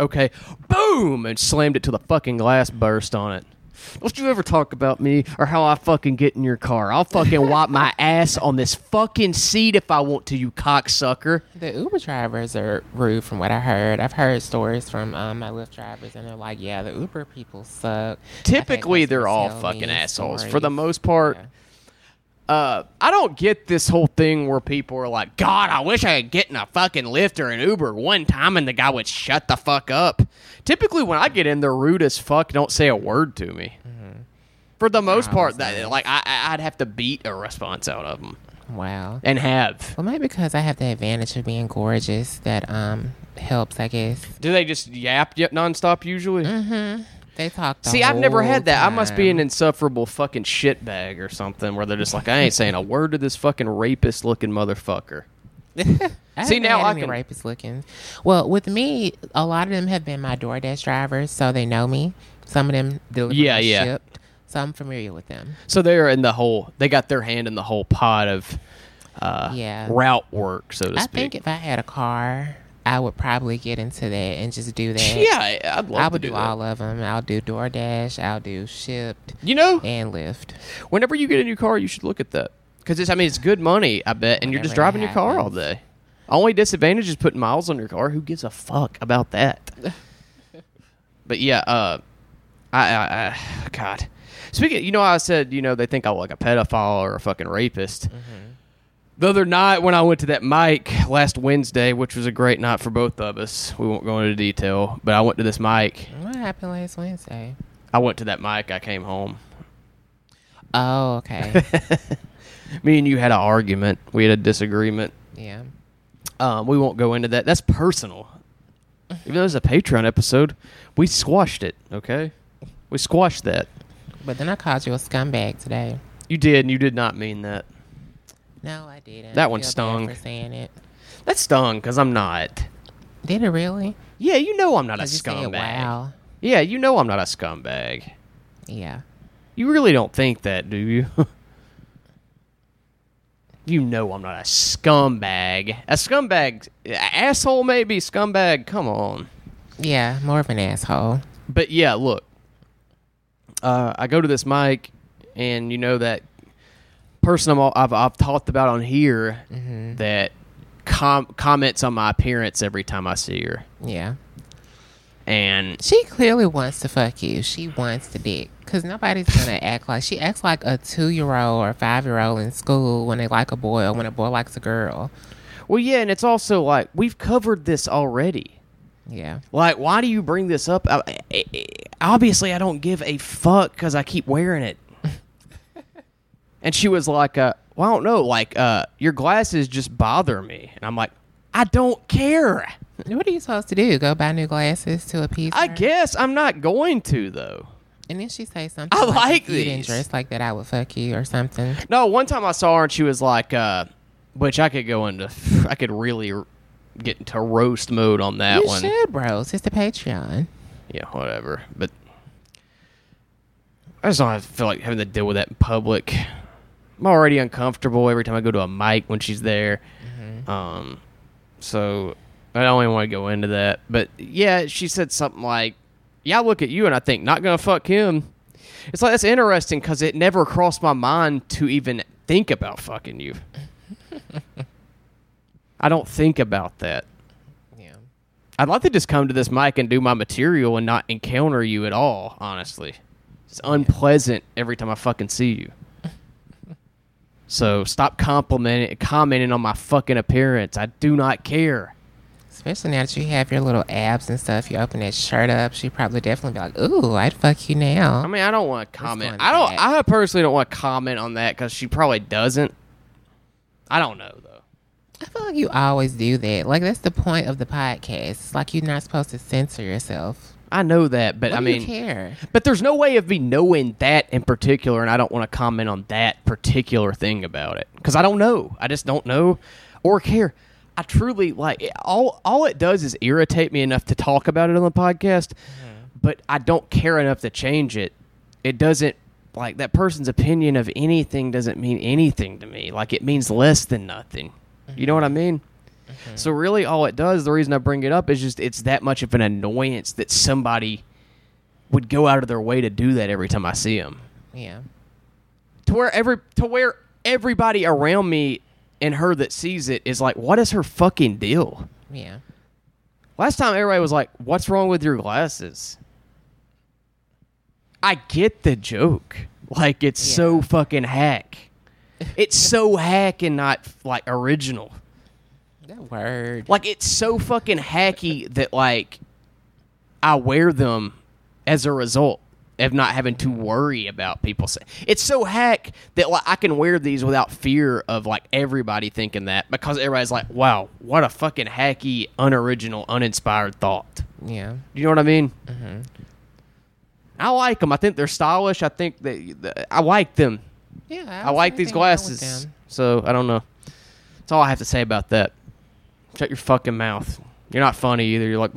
"Okay." Boom, and slammed it till the fucking glass burst on it. Don't you ever talk about me or how I fucking get in your car? I'll fucking wipe my ass on this fucking seat if I want to, you cocksucker. The Uber drivers are rude, from what I heard. I've heard stories from um, my Lyft drivers, and they're like, "Yeah, the Uber people suck." Typically, they're all fucking assholes. For the most part, Yeah. Uh, I don't get this whole thing where people are like, God, I wish I could get in a fucking Lyft or an Uber one time and the guy would shut the fuck up. Typically, when I get in, they're rude as fuck, don't say a word to me. For the most Wow, part, that nice. like I, I- I'd have to beat a response out of them, Wow. and have. Well, maybe because I have the advantage of being gorgeous, that um helps, I guess. Do they just yap yet nonstop usually? Mm-hmm. They talk. The See, I've never had that. I must be an insufferable fucking shitbag or something where they're just like, I ain't saying a word to this fucking rapist looking motherfucker. I See, now I can- rapist looking. Well, with me, a lot of them have been my DoorDash drivers, so they know me. Some of them deliver Yeah, yeah. Shipt, so I'm familiar with them. So they're in the whole. They got their hand in the whole pot of uh, Yeah. route work, so to I speak. I think if I had a car, I would probably get into that and just do that. yeah, I- I'd love I would do, do, all of them. I'll do DoorDash. I'll do Shipt You know, and Lyft. whenever you get a new car, you should look at that because it's. I mean, it's good money. I bet, and you're just driving your car all day. Only disadvantage is putting miles on your car. Who gives a fuck about that? but yeah, uh, I, I, I, God. Speaking, you know, I said, you know, they think I'm like a pedophile or a fucking rapist. The other night when I went to that mic last Wednesday, which was a great night for both of us, we won't go into detail, but I went to this mic. What happened last Wednesday? I went to that mic. I came home. Oh, okay. Me and you had an argument. We had a disagreement. yeah. Um, we won't go into that. That's personal. Even though it's a Patreon episode, we squashed it. Okay, we squashed that. But then I called you a scumbag today. You did, and you did not mean that. No, I didn't. That I one feel bad stung. For saying it. That stung because I'm not. Did it really? Yeah, you know I'm not a 'Cause you said, scumbag. Wow. Yeah, you know I'm not a scumbag. Yeah. You really don't think that, do you? you know I'm not a scumbag. A scumbag, asshole maybe, scumbag. Come on. Yeah, more of an asshole. But yeah, look. Uh, I go to this mic, and you know that person I'm all, I've I've talked about on here Mm-hmm. that com- comments on my appearance every time I see her, Yeah. and She clearly wants to fuck you. She wants the dick. Because nobody's going to act like she acts like a two year old or five year old in school when they like a boy or when a boy likes a girl. well, yeah, and it's also like we've covered this already. Yeah. Like, why do you bring this up? I, I- I- obviously, I don't give a fuck because I keep wearing it. And she was like, uh, "Well, I don't know. Like, uh, your glasses just bother me." And I'm like, "I don't care. What are you supposed to do? Go buy new glasses to appease I her? guess I'm not going to though." And then she say something I like, like if you didn't these. dress like that, I would fuck you or something. No, one time I saw her and she was like, uh, which I could go into, I could really r- get into roast mode on that you one. should, bros. It's the Patreon. Yeah, whatever. But I just don't have- feel like having to deal with that in public. I'm already uncomfortable every time I go to a mic when she's there. Um, so I don't even want to go into that. But yeah, she said something like, "Yeah, I look at you and I think not gonna fuck him." It's like that's interesting because it never crossed my mind to even think about fucking you. I don't think about that. Yeah. I'd like to just come to this mic and do my material and not encounter you at all, honestly. It's unpleasant every time I fucking see you. So stop complimenting commenting on my fucking appearance. I do not care. Especially now that you have your little abs and stuff, you open that shirt up, she probably definitely be like, "Ooh, I'd fuck you now." I mean, I don't want to comment. I don't back. I personally don't want to comment on that cuz she probably doesn't. I don't know though. I feel like you always do that. Like that's the point of the podcast. It's like you're not supposed to censor yourself. I know that, but What I mean care? But there's no way of me knowing that in particular, and I don't want to comment on that particular thing about it because I don't know. I just don't know or care. I truly like all. All it does is irritate me enough to talk about it on the podcast, mm-hmm. but I don't care enough to change it. It doesn't like that person's opinion of anything doesn't mean anything to me. Like it means less than nothing. You know what I mm-hmm. mean? So really, all it does, the reason I bring it up is just it's that much of an annoyance that somebody would go out of their way to do that every time I see them. Yeah. To where every to where everybody around me and her that sees it is like, what is her fucking deal? Yeah. Last time everybody was like, "What's wrong with your glasses?" I get the joke. Like it's so fucking hack. It's so hack and not like original. That word. Like it's so fucking hacky that like I wear them as a result of not having to worry about people saying it's so hack that like I can wear these without fear of like everybody thinking that because everybody's like, wow, what a fucking hacky, unoriginal, uninspired thought. Yeah. Do you know what I mean? I like them. I think they're stylish. I think that I like them. Yeah. I like these glasses. So I don't know. That's all I have to say about that. Shut your fucking mouth. You're not funny either. You're like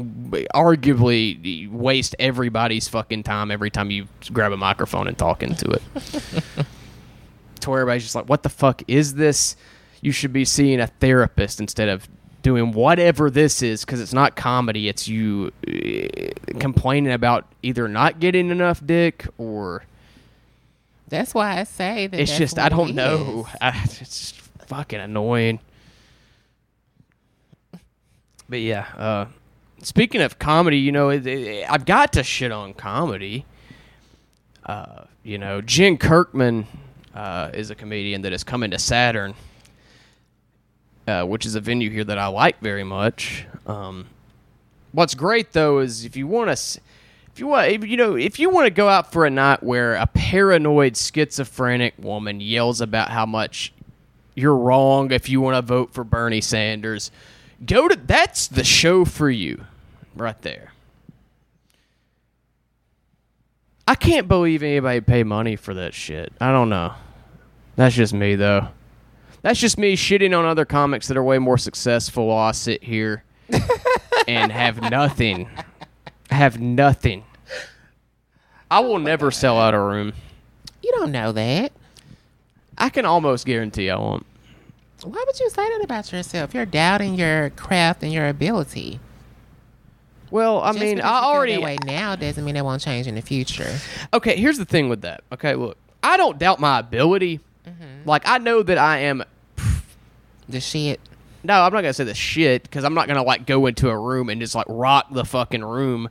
arguably you waste everybody's fucking time every time you grab a microphone and talk into it. to where everybody's just like, "What the fuck is this?" You should be seeing a therapist instead of doing whatever this is because it's not comedy. It's you uh, complaining about either not getting enough dick or That's why I say that. it's just I don't know. I, it's just fucking annoying. But yeah, uh, speaking of comedy, you know, it, it, I've got to shit on comedy. Uh, you know, Jen Kirkman uh, is a comedian that is coming to Saturn, uh, which is a venue here that I like very much. Um, what's great though is if you want to if you want you know if you want to go out for a night where a paranoid schizophrenic woman yells about how much you're wrong if you want to vote for Bernie Sanders go to that's the show for you right there I can't believe anybody pay money for that shit I don't know that's just me though that's just me shitting on other comics that are way more successful while I sit here and have nothing. Have nothing. I will never sell out a room. You don't know that. I can almost guarantee I won't. Why would you say that about yourself? You're doubting your craft and your ability. Well, I Just mean, I already. that way now doesn't mean it won't change in the future. Okay, here's the thing with that. Okay, look, I don't doubt my ability. Like, I know that I am. The shit. No, I'm not gonna say the shit because I'm not gonna like go into a room and just like rock the fucking room,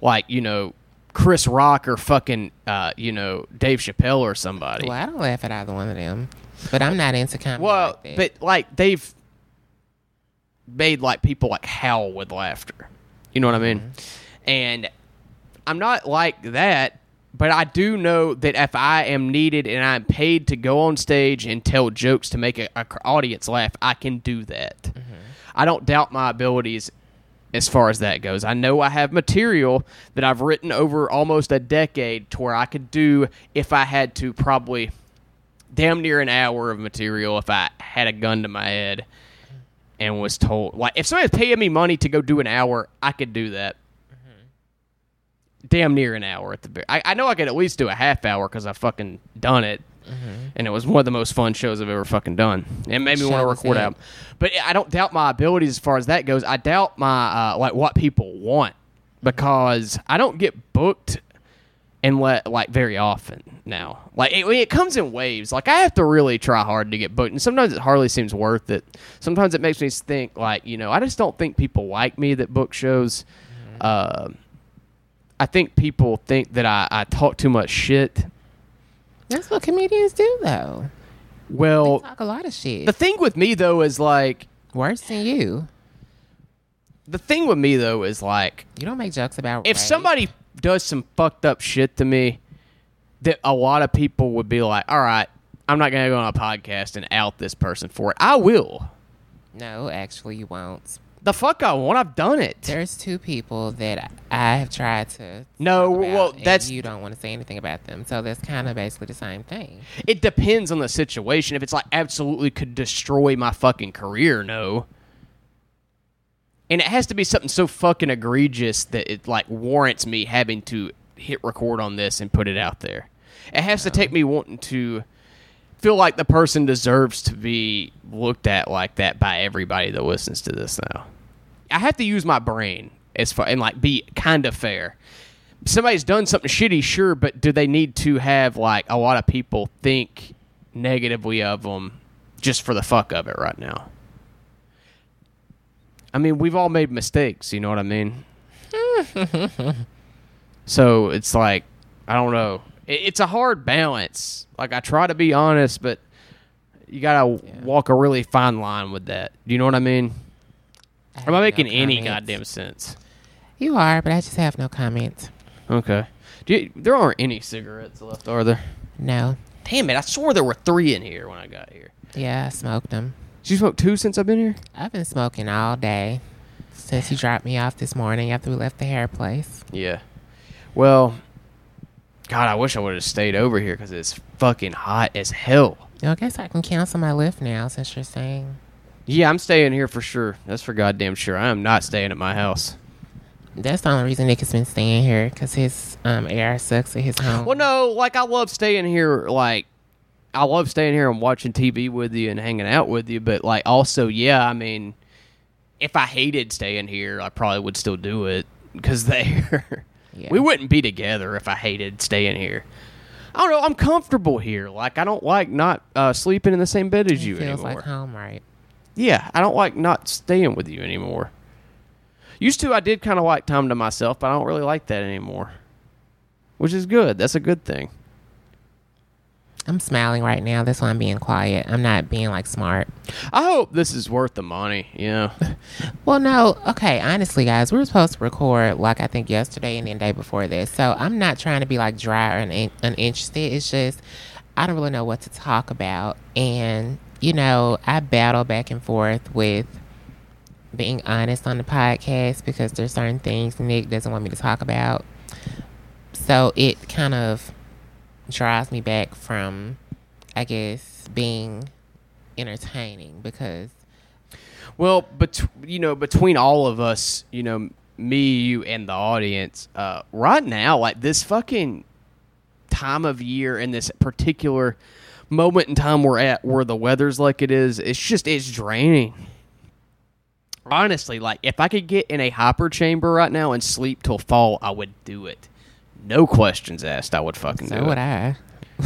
like you know, Chris Rock or fucking uh, you know Dave Chappelle or somebody. Well, I don't laugh at either one of them, but I'm not into comedy. Well, like but like they've made like people like howl with laughter. You know what I mean? Mm-hmm. And I'm not like that, but I do know that if I am needed and I'm paid to go on stage and tell jokes to make a, a audience laugh, I can do that. Mm-hmm. I don't doubt my abilities as far as that goes. I know I have material that I've written over almost a decade to where I could do if I had to probably damn near an hour of material if I had a gun to my head and was told like if somebody was paying me money to go do an hour, I could do that. Damn near an hour at the very. I, I know I could at least do a half hour because I fucking done it. and it was one of the most fun shows I've ever fucking done. And it made me want to record album. But I don't doubt my abilities as far as that goes. I doubt my uh, like what people want because I don't get booked and let like very often now. Like it, it comes in waves. Like I have to really try hard to get booked, and sometimes it hardly seems worth it. Sometimes it makes me think like you know I just don't think people like me that book shows. Uh, I think people think that I, I talk too much shit. That's what comedians do, though. Well, Talk a lot of shit. the thing with me though is like Worse than you. the thing with me though is like You don't make jokes about if rape. somebody does some fucked up shit to me, that a lot of people would be like, "All right, I'm not gonna go on a podcast and out this person for it." I will. No, actually, you won't. The fuck I want. I've done it. There's two people that I have tried to. No, well, and that's- you don't want to say anything about them. So that's kind of basically the same thing. It depends on the situation. If it's like absolutely could destroy my fucking career, no. And it has to be something so fucking egregious that it like warrants me having to hit record on this and put it out there. It has to take me wanting to feel like the person deserves to be looked at like that by everybody that listens to this now. I have to use my brain as far and like be kind of fair. Somebody's done something shitty, sure, but do they need to have like a lot of people think negatively of them just for the fuck of it right now? I mean, we've all made mistakes, you know what I mean? so it's like, I don't know. It, it's a hard balance. Like, I try to be honest, but you gotta walk a really fine line with that. Do you know what I mean? I Am I making no any goddamn sense? You are, but I just have no comment. Okay. Do you, there aren't any cigarettes left, are there? No. Damn it! I swore there were three in here when I got here. Yeah, I smoked them. Did you smoke two since I've been here? I've been smoking all day since you dropped me off this morning after we left the hair place. Yeah. Well, God, I wish I would have stayed over here because it's fucking hot as hell. I guess I can cancel my Lyft now since you're saying. Yeah, I'm staying here for sure. That's for goddamn sure. I am not staying at my house. That's the only reason Nick has been staying here because his um, AR sucks at his home. Well, no, like I love staying here. Like I love staying here and watching TV with you and hanging out with you. But like also, yeah, I mean, if I hated staying here, I probably would still do it because there, Yeah. we wouldn't be together if I hated staying here. I don't know. I'm comfortable here. Like I don't like not uh, sleeping in the same bed as It you feels anymore. like home, right? Yeah, I don't like not staying with you anymore. Used to, I did kind of like time to myself, but I don't really like that anymore. Which is good. That's a good thing. I'm smiling right now. That's why I'm being quiet. I'm not being like smart. I hope this is worth the money. Yeah. Well, no. Okay, honestly, guys, we were supposed to record like I think yesterday and then day before this. So I'm not trying to be like dry or un- uninterested. It's just I don't really know what to talk about, and you know, I battle back and forth with being honest on the podcast because there's certain things Nick doesn't want me to talk about. So it kind of drives me back from, I guess, being entertaining because Well, but you know, between all of us, you know, me, you, and the audience, uh, right now, like this fucking time of year and this particular moment in time we're at, where the weather's like it is, it's just it's draining. Honestly, like if I could get in a hyper chamber right now and sleep till fall, I would do it. No questions asked. I would fucking So do would it. I.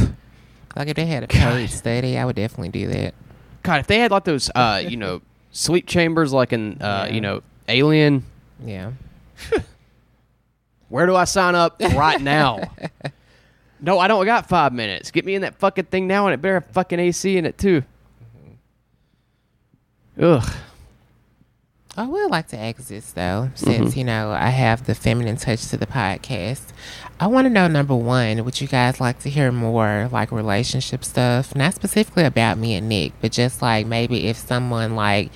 like if they had a paid study, I would definitely do that. God, if they had like those, uh, you know, sleep chambers like in, uh, Yeah. you know, Alien. Yeah. Where do I sign up right now? no, I don't got five minutes. Get me in that fucking thing now, and it better have fucking AC in it too. Ugh. I would like to ask this though, since you know I have the feminine touch to the podcast. I want to know number one, would you guys like to hear more like relationship stuff? Not specifically about me and Nick, but just like maybe if someone like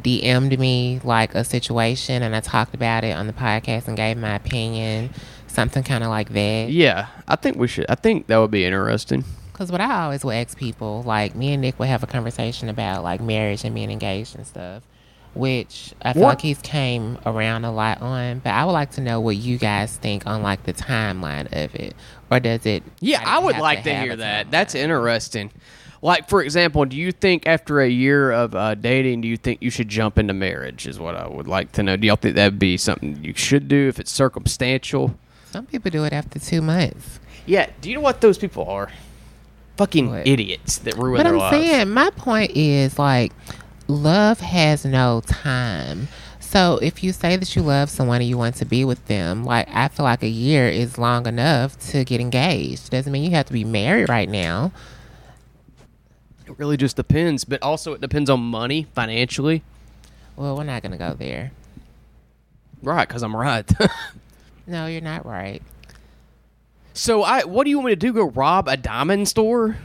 DM'd me like a situation and I talked about it on the podcast and gave my opinion, something kind of like that. Yeah, I think we should. I think that would be interesting. Because what I always will ask people, like me and Nick will have a conversation about like marriage and being engaged and stuff. Which I feel What- like he's came around a lot on. But I would like to know what you guys think on like the timeline of it, or does it? Yeah, I would like to have hear that. timeline? That's interesting. Like, for example, do you think after a year of uh, dating, do you think you should jump into marriage? Is what I would like to know. Do y'all think that'd be something you should do if it's circumstantial? Some people do it after two months. Yeah. Do you know what those people are? Fucking What? idiots that ruin But their I'm lives. saying my point is like love has no time. So if you say that you love someone and you want to be with them, like I feel like a year is long enough to get engaged. Doesn't mean you have to be married right now. It really just depends, but also it depends on money financially. Well, we're not gonna go there. Right, because I'm right. No, you're not right. so I, what do you want me to do? Go rob a diamond store?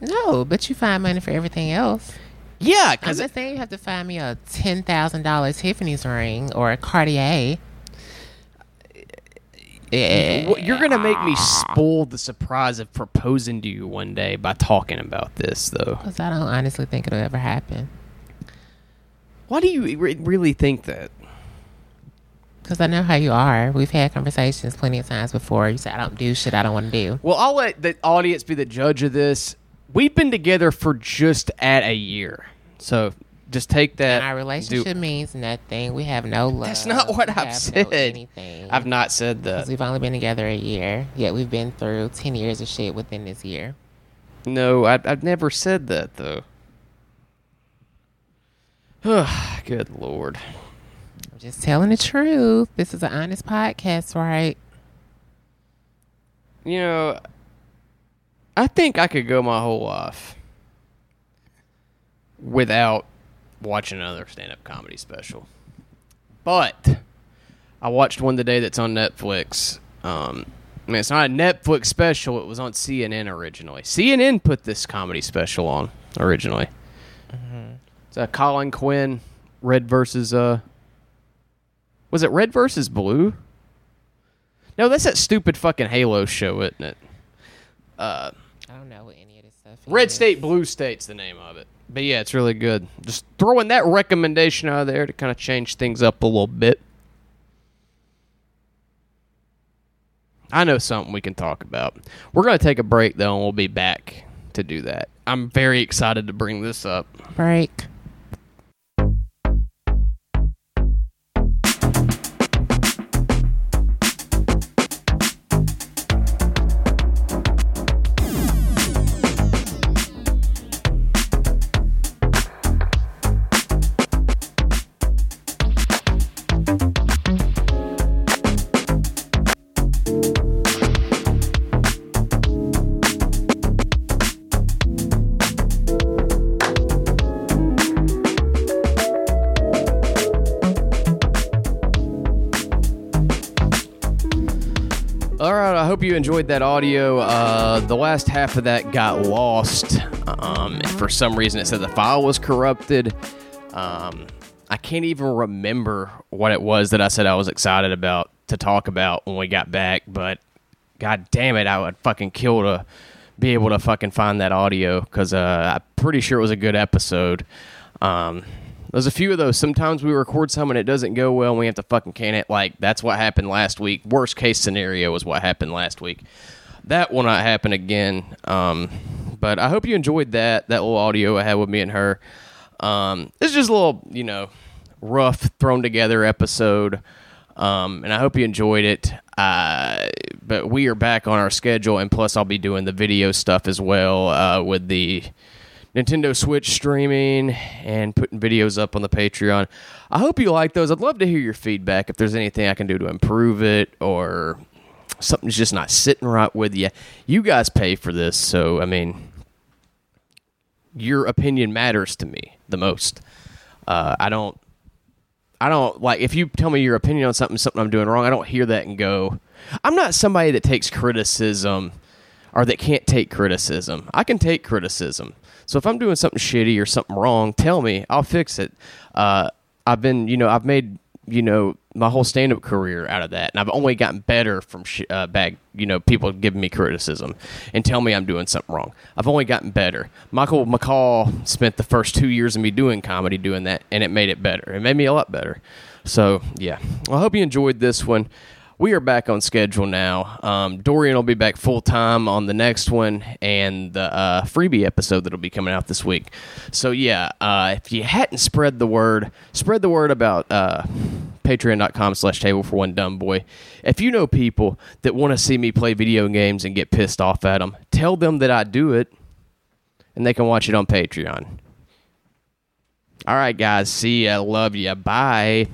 No, but you find money for everything else. Yeah, because I'm saying you have to find me a ten thousand dollars Tiffany's ring or a Cartier. Yeah. you're gonna make me spoil the surprise of proposing to you one day by talking about this, though. Because I don't honestly think it'll ever happen. Why do you re- really think that? Because I know how you are. We've had conversations plenty of times before. You say, I don't do shit I don't want to do. Well, I'll let the audience be the judge of this. We've been together for just at a year, so just take that. And our do- relationship means nothing. We have no love. That's not what We I've said. No anything. I've not said that. we've only been together a year, yet we've been through 10 years of shit within this year. No, I, I've never said that though. Good lord. I'm just telling the truth. This is an honest podcast, right? You know, I think I could go my whole life without watching another stand-up comedy special. But I watched one today that's on Netflix. Um, I mean, it's not a Netflix special. It was on CNN originally. CNN put this comedy special on originally. It's uh, Colin Quinn, Red versus uh, was it Red versus Blue? No, that's that stupid fucking Halo show, isn't it? Uh, I don't know what any of this stuff Red is. State, Blue State's the name of it. But yeah, it's really good. Just throwing that recommendation out there to kind of change things up a little bit. I know something we can talk about. We're going to take a break though, and we'll be back to do that. I'm very excited to bring this up. Break. Enjoyed that audio. Uh, the last half of that got lost. Um, for some reason, it said the file was corrupted. Um, I can't even remember what it was that I said I was excited about to talk about when we got back, but god damn it, I would fucking kill to be able to fucking find that audio because uh, I'm pretty sure it was a good episode. Um, there's a few of those. Sometimes we record some and it doesn't go well and we have to fucking can it. Like, that's what happened last week. Worst case scenario is what happened last week. That will not happen again. Um, but I hope you enjoyed that, that little audio I had with me and her. Um, it's just a little, you know, rough, thrown together episode. Um, and I hope you enjoyed it. Uh, but we are back on our schedule, and plus, I'll be doing the video stuff as well uh, with the Nintendo Switch streaming and putting videos up on the Patreon. I hope you like those. I'd love to hear your feedback if there's anything I can do to improve it or something's just not sitting right with you. You guys pay for this, so I mean, your opinion matters to me the most. Uh, I don't. I don't like if you tell me your opinion on something, something I'm doing wrong. I don't hear that and go. I'm not somebody that takes criticism or that can't take criticism. I can take criticism. So if I'm doing something shitty or something wrong, tell me. I'll fix it. Uh, I've been, you know, I've made, you know, my whole stand up career out of that, and I've only gotten better from sh- uh, back. You know, people giving me criticism and tell me I'm doing something wrong. I've only gotten better. Michael McCall spent the first two years of me doing comedy doing that, and it made it better. It made me a lot better. So yeah, well, I hope you enjoyed this one we are back on schedule now. Um, Dorian will be back full time on the next one and the uh, freebie episode that'll be coming out this week. So yeah, uh, if you hadn't spread the word, spread the word about uh, patreon.com slash table for one dumb boy. If you know people that want to see me play video games and get pissed off at them, tell them that I do it and they can watch it on Patreon. All right, guys. See ya. Love ya. Bye.